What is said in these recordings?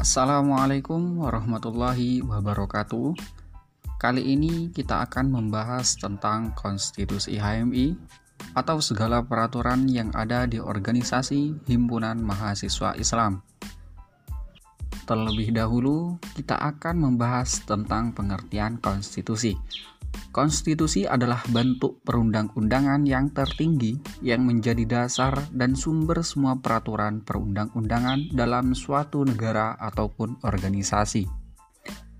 Assalamualaikum warahmatullahi wabarakatuh. Kali ini kita akan membahas tentang konstitusi HMI atau segala peraturan yang ada di organisasi Himpunan Mahasiswa Islam. Terlebih dahulu, kita akan membahas tentang pengertian konstitusi. Konstitusi adalah bentuk perundang-undangan yang tertinggi yang menjadi dasar dan sumber semua peraturan perundang-undangan dalam suatu negara ataupun organisasi.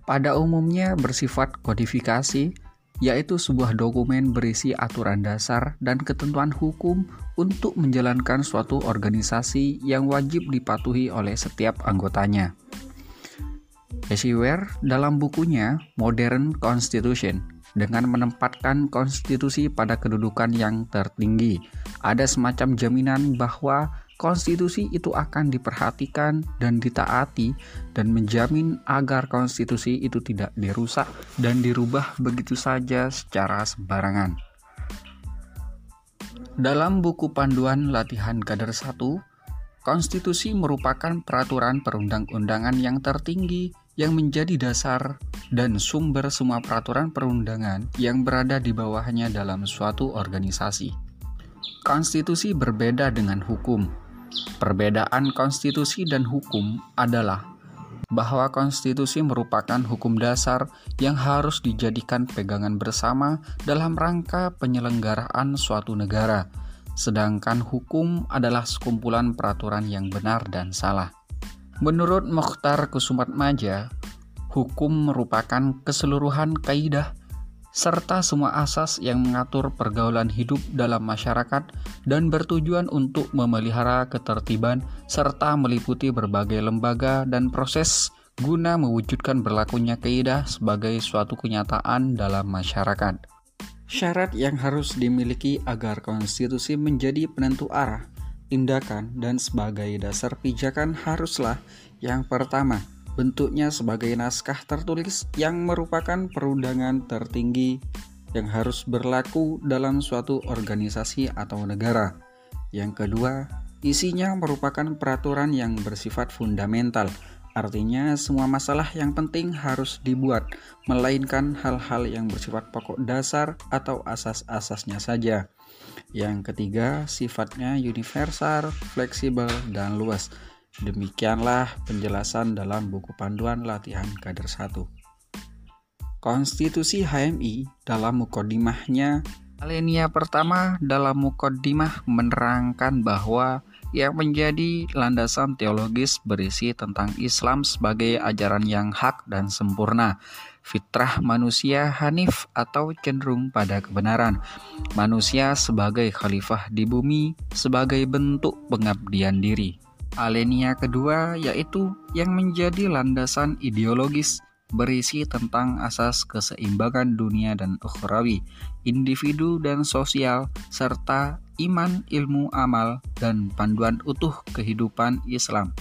Pada umumnya bersifat kodifikasi, yaitu sebuah dokumen berisi aturan dasar dan ketentuan hukum untuk menjalankan suatu organisasi yang wajib dipatuhi oleh setiap anggotanya. Ware dalam bukunya Modern Constitution dengan menempatkan konstitusi pada kedudukan yang tertinggi. Ada semacam jaminan bahwa konstitusi itu akan diperhatikan dan ditaati dan menjamin agar konstitusi itu tidak dirusak dan dirubah begitu saja secara sembarangan. Dalam buku panduan latihan kader 1, konstitusi merupakan peraturan perundang-undangan yang tertinggi yang menjadi dasar dan sumber semua peraturan perundangan yang berada di bawahnya dalam suatu organisasi. Konstitusi berbeda dengan hukum. Perbedaan konstitusi dan hukum adalah bahwa konstitusi merupakan hukum dasar yang harus dijadikan pegangan bersama dalam rangka penyelenggaraan suatu negara, sedangkan hukum adalah sekumpulan peraturan yang benar dan salah. Menurut Mokhtar Kusumatmaja, hukum merupakan keseluruhan kaidah serta semua asas yang mengatur pergaulan hidup dalam masyarakat dan bertujuan untuk memelihara ketertiban serta meliputi berbagai lembaga dan proses guna mewujudkan berlakunya kaidah sebagai suatu kenyataan dalam masyarakat. Syarat yang harus dimiliki agar konstitusi menjadi penentu arah tindakan, dan sebagai dasar pijakan haruslah yang pertama, bentuknya sebagai naskah tertulis yang merupakan perundangan tertinggi yang harus berlaku dalam suatu organisasi atau negara. Yang kedua, isinya merupakan peraturan yang bersifat fundamental, artinya semua masalah yang penting harus dibuat, melainkan hal-hal yang bersifat pokok dasar atau asas-asasnya saja. Yang ketiga, sifatnya universal, fleksibel, dan luas. Demikianlah penjelasan dalam buku panduan latihan kader 1. Konstitusi HMI dalam mukodimahnya Alenia pertama dalam mukodimah menerangkan bahwa yang menjadi landasan teologis berisi tentang Islam sebagai ajaran yang hak dan sempurna fitrah manusia hanif atau cenderung pada kebenaran. Manusia sebagai khalifah di bumi sebagai bentuk pengabdian diri. Alenia kedua yaitu yang menjadi landasan ideologis berisi tentang asas keseimbangan dunia dan ukhrawi, individu dan sosial, serta iman, ilmu, amal, dan panduan utuh kehidupan Islam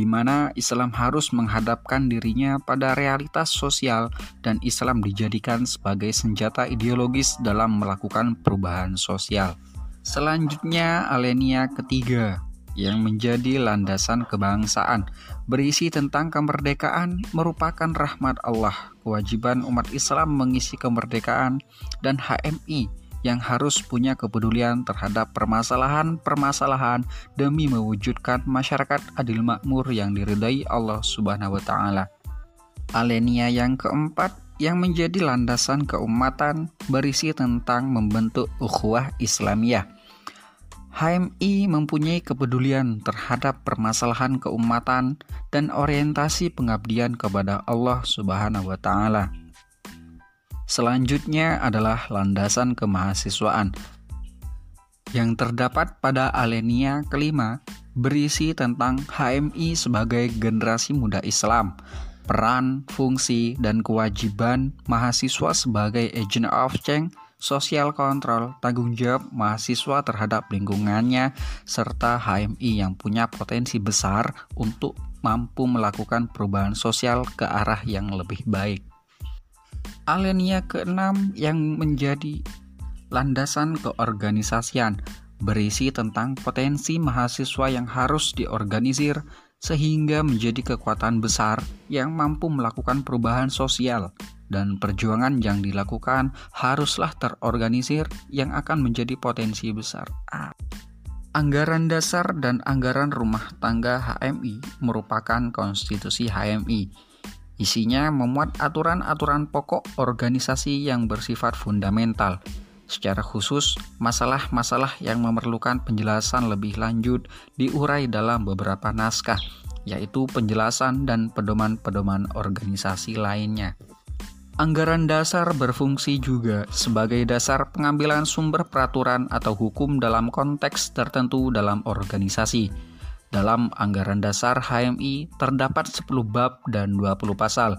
di mana Islam harus menghadapkan dirinya pada realitas sosial dan Islam dijadikan sebagai senjata ideologis dalam melakukan perubahan sosial. Selanjutnya, alenia ketiga yang menjadi landasan kebangsaan berisi tentang kemerdekaan merupakan rahmat Allah, kewajiban umat Islam mengisi kemerdekaan dan HMI yang harus punya kepedulian terhadap permasalahan-permasalahan demi mewujudkan masyarakat adil makmur yang diridai Allah Subhanahu wa taala. Alenia yang keempat yang menjadi landasan keumatan berisi tentang membentuk ukhuwah Islamiyah. HMI mempunyai kepedulian terhadap permasalahan keumatan dan orientasi pengabdian kepada Allah Subhanahu wa taala. Selanjutnya adalah landasan kemahasiswaan yang terdapat pada alenia kelima berisi tentang HMI sebagai generasi muda Islam, peran, fungsi, dan kewajiban mahasiswa sebagai agent of change, social control, tanggung jawab mahasiswa terhadap lingkungannya, serta HMI yang punya potensi besar untuk mampu melakukan perubahan sosial ke arah yang lebih baik. Alenia keenam yang menjadi landasan keorganisasian berisi tentang potensi mahasiswa yang harus diorganisir sehingga menjadi kekuatan besar yang mampu melakukan perubahan sosial dan perjuangan yang dilakukan haruslah terorganisir yang akan menjadi potensi besar. Anggaran dasar dan anggaran rumah tangga HMI merupakan konstitusi HMI. Isinya memuat aturan-aturan pokok organisasi yang bersifat fundamental, Secara khusus, masalah-masalah yang memerlukan penjelasan lebih lanjut diurai dalam beberapa naskah, yaitu penjelasan dan pedoman-pedoman organisasi lainnya. Anggaran dasar berfungsi juga sebagai dasar pengambilan sumber peraturan atau hukum dalam konteks tertentu dalam organisasi. Dalam anggaran dasar HMI terdapat 10 bab dan 20 pasal,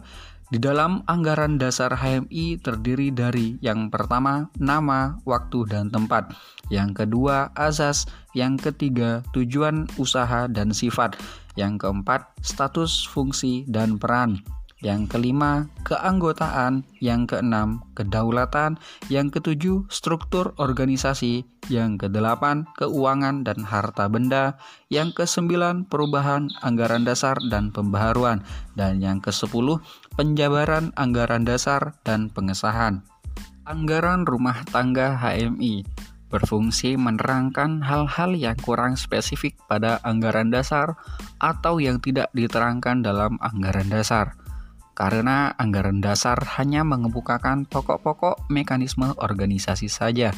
di dalam anggaran dasar HMI terdiri dari yang pertama nama, waktu, dan tempat, yang kedua azas, yang ketiga tujuan usaha dan sifat, yang keempat status, fungsi, dan peran, yang kelima, keanggotaan. Yang keenam, kedaulatan. Yang ketujuh, struktur organisasi. Yang kedelapan, keuangan dan harta benda. Yang kesembilan, perubahan anggaran dasar dan pembaharuan. Dan yang kesepuluh, penjabaran anggaran dasar dan pengesahan. Anggaran rumah tangga HMI berfungsi menerangkan hal-hal yang kurang spesifik pada anggaran dasar atau yang tidak diterangkan dalam anggaran dasar karena anggaran dasar hanya mengemukakan pokok-pokok mekanisme organisasi saja.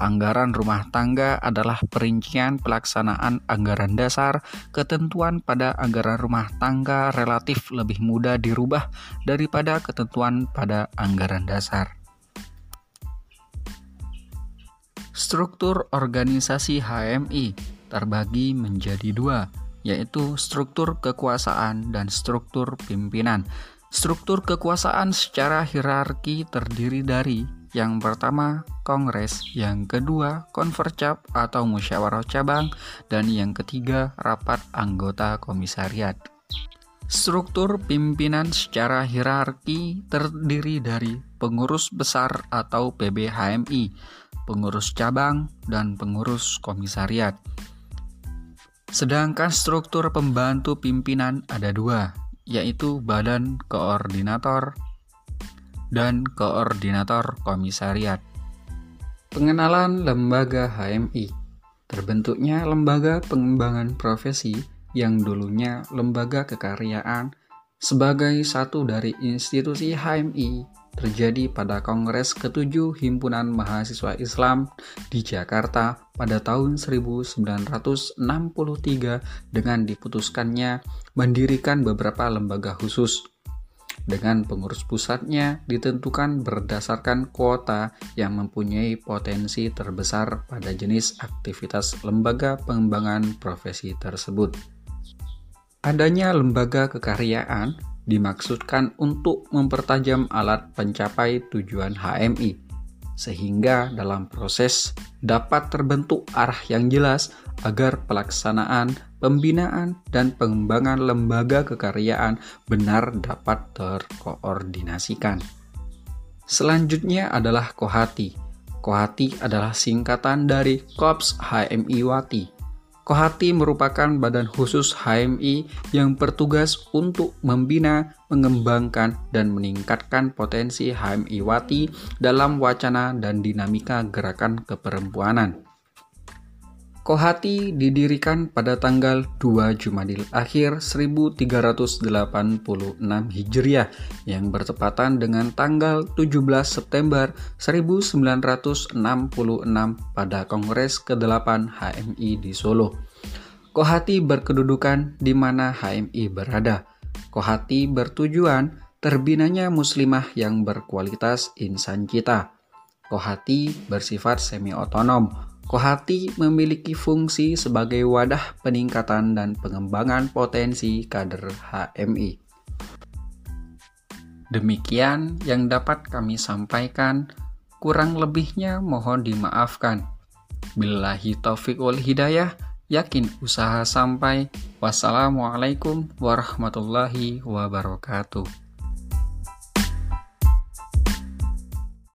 Anggaran rumah tangga adalah perincian pelaksanaan anggaran dasar. Ketentuan pada anggaran rumah tangga relatif lebih mudah dirubah daripada ketentuan pada anggaran dasar. Struktur organisasi HMI terbagi menjadi dua, yaitu struktur kekuasaan dan struktur pimpinan. Struktur kekuasaan secara hierarki terdiri dari yang pertama kongres, yang kedua konvercap atau musyawarah cabang, dan yang ketiga rapat anggota komisariat. Struktur pimpinan secara hierarki terdiri dari pengurus besar atau PBHMI, pengurus cabang, dan pengurus komisariat. Sedangkan struktur pembantu pimpinan ada dua, yaitu Badan Koordinator dan Koordinator Komisariat. Pengenalan Lembaga HMI Terbentuknya Lembaga Pengembangan Profesi yang dulunya Lembaga Kekaryaan sebagai satu dari institusi HMI terjadi pada Kongres ke-7 Himpunan Mahasiswa Islam di Jakarta pada tahun 1963 dengan diputuskannya mendirikan beberapa lembaga khusus. Dengan pengurus pusatnya ditentukan berdasarkan kuota yang mempunyai potensi terbesar pada jenis aktivitas lembaga pengembangan profesi tersebut. Adanya lembaga kekaryaan dimaksudkan untuk mempertajam alat pencapai tujuan HMI, sehingga dalam proses dapat terbentuk arah yang jelas agar pelaksanaan, pembinaan, dan pengembangan lembaga kekaryaan benar dapat terkoordinasikan. Selanjutnya adalah Kohati. Kohati adalah singkatan dari Kops HMI Wati Kohati merupakan badan khusus HMI yang bertugas untuk membina, mengembangkan, dan meningkatkan potensi HMI Wati dalam wacana dan dinamika gerakan keperempuanan. Kohati didirikan pada tanggal 2 Jumadil akhir 1386 Hijriah yang bertepatan dengan tanggal 17 September 1966 pada Kongres ke-8 HMI di Solo. Kohati berkedudukan di mana HMI berada. Kohati bertujuan terbinanya muslimah yang berkualitas insan cita. Kohati bersifat semi-otonom Kohati memiliki fungsi sebagai wadah peningkatan dan pengembangan potensi kader HMI. Demikian yang dapat kami sampaikan, kurang lebihnya mohon dimaafkan. Billahi taufiq wal hidayah, yakin usaha sampai. Wassalamualaikum warahmatullahi wabarakatuh.